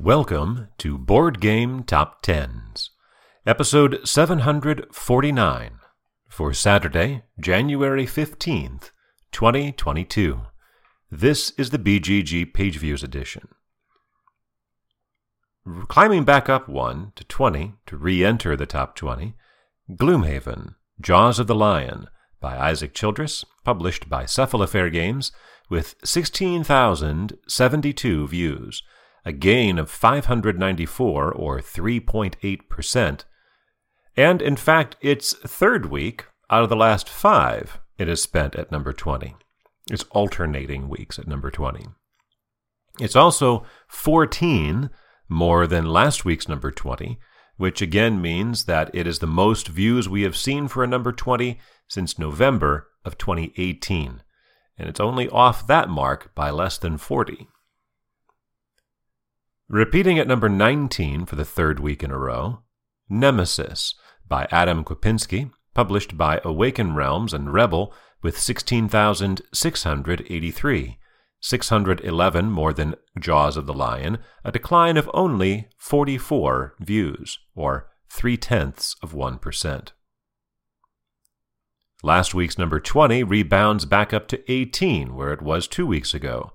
Welcome to Board Game Top Tens, episode 749 for Saturday, January 15th, 2022. This is the BGG Page Views edition. Climbing back up 1 to 20 to re enter the top 20, Gloomhaven, Jaws of the Lion by Isaac Childress, published by Cephalofair Games, with 16,072 views a gain of 594 or 3.8%. And in fact, its third week out of the last five it has spent at number 20. It's alternating weeks at number 20. It's also 14 more than last week's number 20, which again means that it is the most views we have seen for a number 20 since November of 2018. And it's only off that mark by less than 40. Repeating at number 19 for the third week in a row, Nemesis by Adam Kwapinski, published by Awaken Realms and Rebel with 16,683, 611 more than Jaws of the Lion, a decline of only 44 views, or three tenths of 1%. Last week's number 20 rebounds back up to 18, where it was two weeks ago.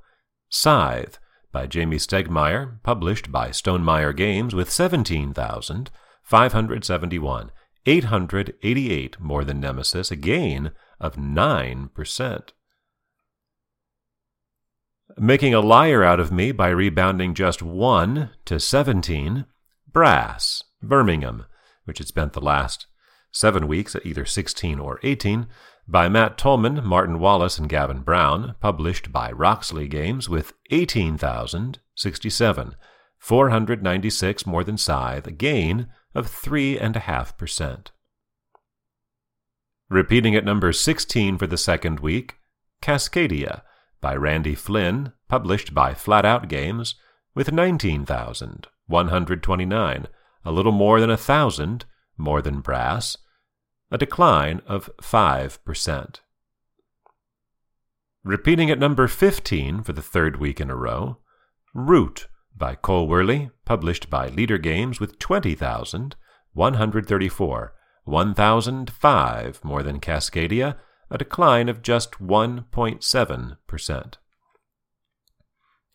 Scythe by Jamey Stegmaier, published by Stonemaier Games with 17,571, 888 more than Nemesis, a gain of 9%. Making a liar out of me by rebounding just 1 to 17, Brass, Birmingham, which had spent the last seven weeks at either 16 or 18, by Matt Tolman, Martin Wallace, and Gavin Brown, published by Roxley Games with 18,067, 496 more than Scythe, a gain of 3.5%. Repeating at number 16 for the second week, Cascadia by Randy Flynn, published by Flat Out Games, with 19,129, a little more than a thousand more than Brass, a decline of 5%. Repeating at number 15 for the third week in a row, Root by Cole Wehrle, published by Leder Games with 20,134, 1,005 more than Cascadia, a decline of just 1.7%.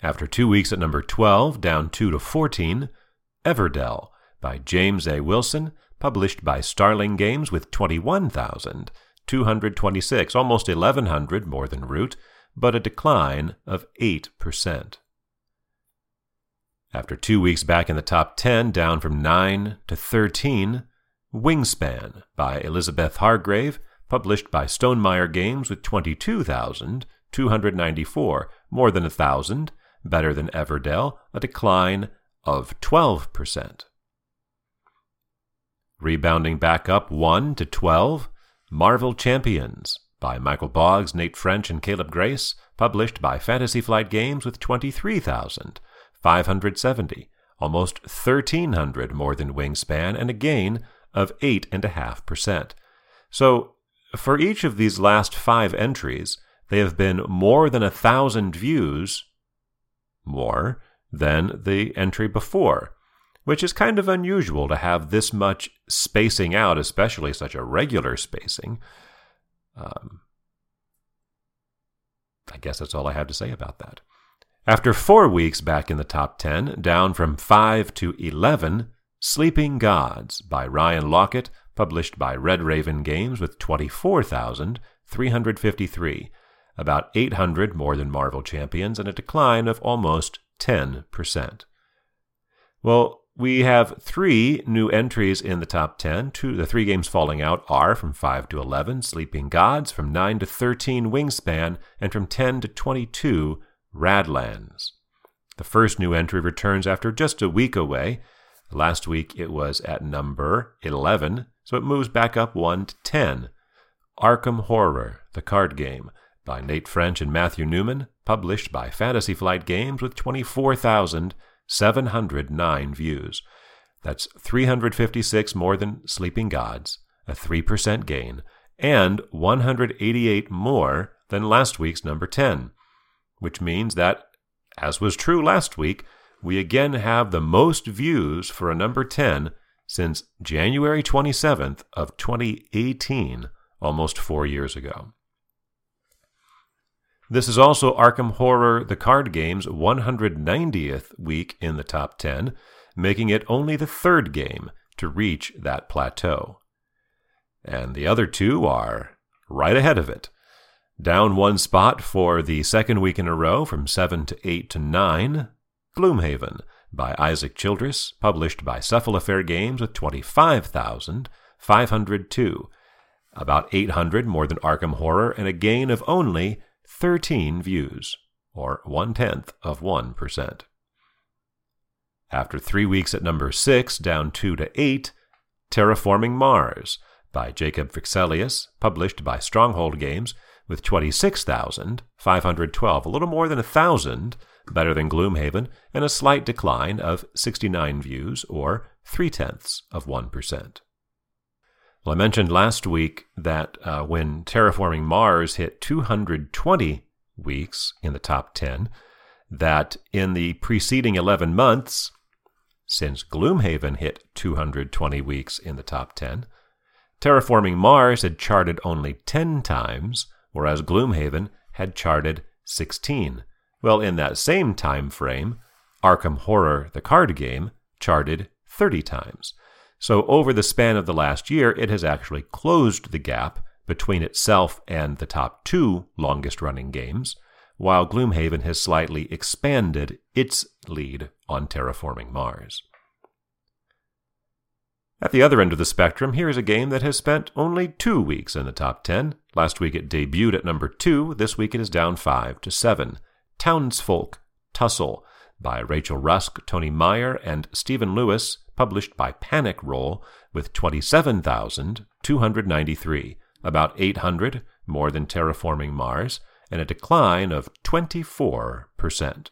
After two weeks at number 12, down 2 to 14, Everdell by James A. Wilson, published by Starling Games with 21,226, almost 1,100 more than Root, but a decline of 8%. After two weeks back in the top 10, down from 9 to 13, Wingspan by Elizabeth Hargrave, published by Stonemaier Games with 22,294, more than a 1,000, better than Everdell, a decline of 12%. Rebounding back up 1 to 12, Marvel Champions by Michael Boggs, Nate French, and Caleb Grace, published by Fantasy Flight Games with 23,570, almost 1,300 more than Wingspan, and a gain of 8.5%. So, for each of these last five entries, they have been more than a thousand views more than the entry before which is kind of unusual to have this much spacing out, especially such a regular spacing. Um, I guess that's all I have to say about that. After four weeks back in the top 10, down from 5 to 11, Sleeping Gods by Ryan Laukat, published by Red Raven Games with 24,353, about 800 more than Marvel Champions, and a decline of almost 10%. Well, we have three new entries in the top 10. Two, the three games falling out are from 5 to 11, Sleeping Gods, from 9 to 13, Wingspan, and from 10 to 22, Radlands. The first new entry returns after just a week away. Last week it was at number 11, so it moves back up 1 to 10. Arkham Horror, the card game, by Nate French and Matthew Newman, published by Fantasy Flight Games with 24,000. 709 views. That's 356 more than Sleeping Gods, a 3% gain, and 188 more than last week's number 10, which means that, as was true last week, we again have the most views for a number 10 since January 27th of 2018, almost 4 years ago. This is also Arkham Horror the card game's 190th week in the top 10, making it only the third game to reach that plateau. And the other two are right ahead of it. Down one spot for the second week in a row from 7 to 8 to 9, Gloomhaven by Isaac Childress, published by Cephalofair Games with 25,502. About 800 more than Arkham Horror and a gain of only 13 views, or one tenth of 1%. After three weeks at number 6, down 2 to 8, Terraforming Mars by Jacob Fryxelius, published by Stronghold Games, with 26,512, a little more than a thousand better than Gloomhaven, and a slight decline of 69 views, or three tenths of 1%. Well, I mentioned last week that uh, when Terraforming Mars hit 220 weeks in the top 10, that in the preceding 11 months, since Gloomhaven hit 220 weeks in the top 10, Terraforming Mars had charted only 10 times, whereas Gloomhaven had charted 16. Well, in that same time frame, Arkham Horror, the card game, charted 30 times. So over the span of the last year, it has actually closed the gap between itself and the top two longest running games, while Gloomhaven has slightly expanded its lead on terraforming Mars. At the other end of the spectrum, here is a game that has spent only two weeks in the top 10. Last week it debuted at number 2, this week it is down 5 to 7. Townsfolk Tussle by Rachel Rusk, Tony Meyer, and Stephen Lewis, published by Panic Roll, with 27,293, about 800 more than Terraforming Mars, and a decline of 24%.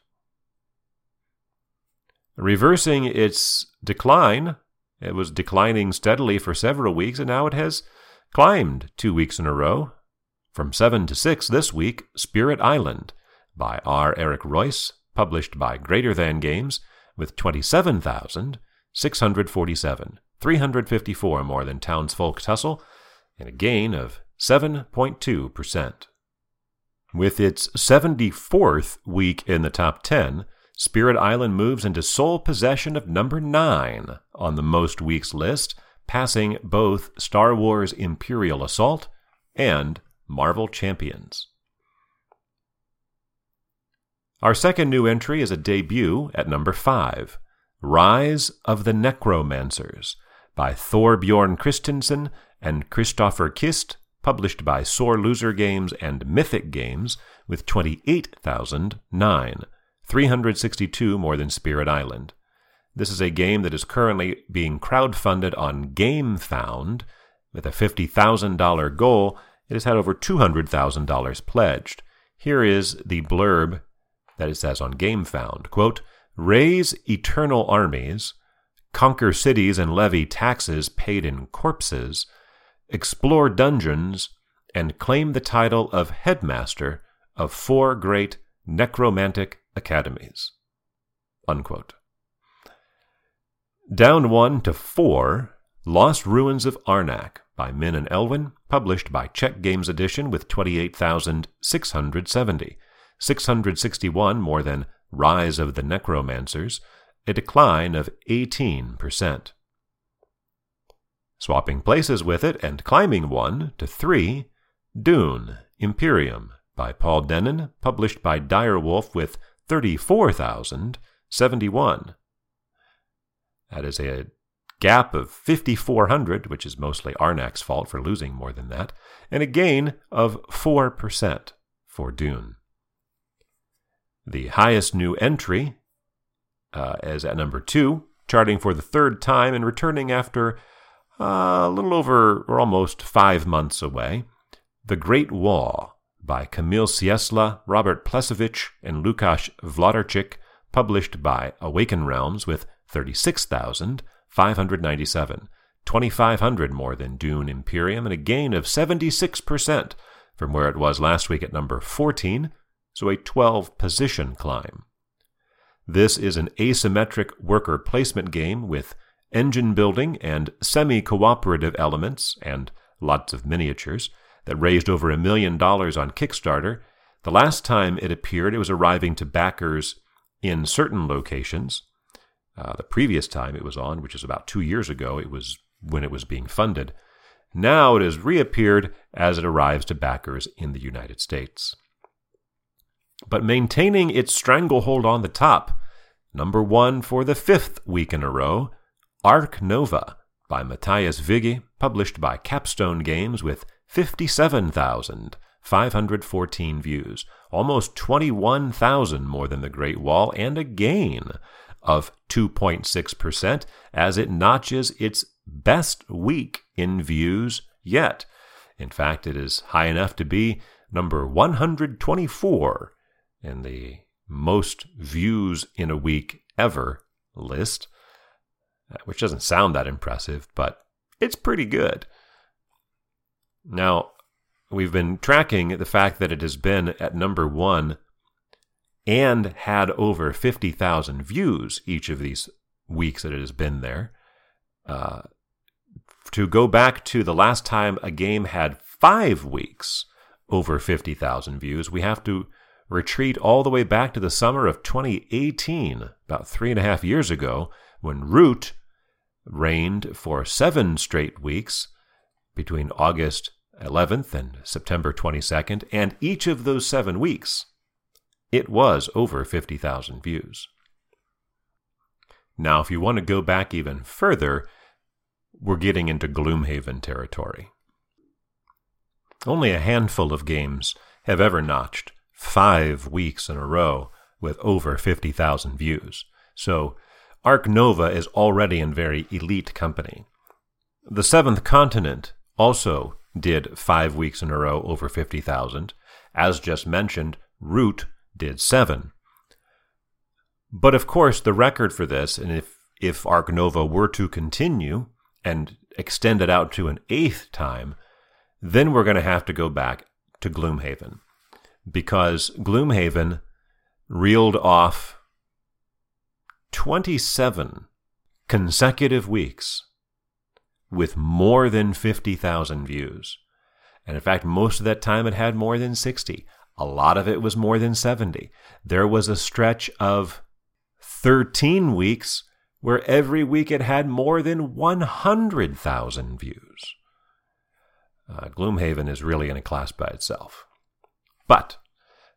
Reversing its decline, it was declining steadily for several weeks, and now it has climbed two weeks in a row. From 7 to 6 this week, Spirit Island by R. Eric Reuss, published by Greater Than Games, with 27,647, 354 more than Townsfolk Tussle, and a gain of 7.2%. With its 74th week in the top 10, Spirit Island moves into sole possession of number 9 on the most weeks list, passing both Star Wars Imperial Assault and Marvel Champions. Our second new entry is a debut at number 5 Rise of the Necromancers by Thorbjorn Christensen and Christopher Kist, published by Sore Loser Games and Mythic Games, with 28,009, 362 more than Spirit Island. This is a game that is currently being crowdfunded on GameFound. With a $50,000 goal, it has had over $200,000 pledged. Here is the blurb that it says on GameFound. Quote, Raise eternal armies, conquer cities and levy taxes paid in corpses, explore dungeons, and claim the title of headmaster of four great necromantic academies. Unquote. Down one to four, Lost Ruins of Arnak by Min and Elwen, published by Czech Games Edition with 28,670. 661 more than Rise of the Necromancers, a decline of 18%. Swapping places with it and climbing one to three, Dune Imperium by Paul Dennen, published by Direwolf with 34,071. That is a gap of 5,400, which is mostly Arnak's fault for losing more than that, and a gain of 4% for Dune. The highest new entry uh, is at number two, charting for the third time and returning after uh, a little over or almost five months away. The Great Wall by Kamil Ciesla, Robert Plesowicz, and Lukasz Wlodarczyk, published by Awaken Realms with 36,597, 2,500 more than Dune Imperium, and a gain of 76% from where it was last week at number 14, so a 12 position climb. This is an asymmetric worker placement game with engine building and semi cooperative elements and lots of miniatures that raised over a million dollars on Kickstarter. The last time it appeared, it was arriving to backers in certain locations. Uh, the previous time it was on, which is about two years ago, it was when it was being funded. Now it has reappeared as it arrives to backers in the United States. But maintaining its stranglehold on the top, number one for the fifth week in a row, Ark Nova by Matthias Wigge, published by Capstone Games with 57,514 views, almost 21,000 more than The Great Wall, and a gain of 2.6% as it notches its best week in views yet. In fact, it is high enough to be number 124 in the most views in a week ever list. Uh, which doesn't sound that impressive, but it's pretty good. Now, we've been tracking the fact that it has been at number one and had over 50,000 views each of these weeks that it has been there. Uh, to go back to the last time a game had five weeks over 50,000 views, we have to retreat all the way back to the summer of 2018, about three and a half years ago, when Root reigned for seven straight weeks between August 11th and September 22nd, and each of those seven weeks, it was over 50,000 views. Now, if you want to go back even further, we're getting into Gloomhaven territory. Only a handful of games have ever notched five weeks in a row with over 50,000 views. So Ark Nova is already in very elite company. The Seventh Continent also did five weeks in a row over 50,000. As just mentioned, Root did seven. But of course, the record for this, and if, if Ark Nova were to continue and extend it out to an eighth time, then we're going to have to go back to Gloomhaven. Because Gloomhaven reeled off 27 consecutive weeks with more than 50,000 views. And in fact, most of that time it had more than 60. A lot of it was more than 70. There was a stretch of 13 weeks where every week it had more than 100,000 views. Uh, Gloomhaven is really in a class by itself. But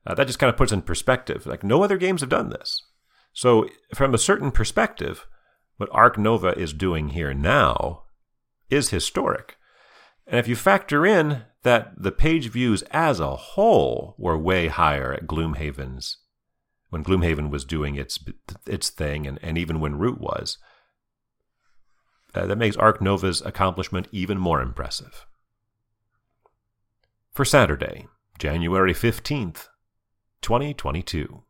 uh, that just kind of puts in perspective. Like, no other games have done this. So, from a certain perspective, what Ark Nova is doing here now is historic. And if you factor in that the page views as a whole were way higher at Gloomhaven's when Gloomhaven was doing its its thing, and, and even when Root was, uh, that makes Ark Nova's accomplishment even more impressive. For Saturday, January 15th, 2022.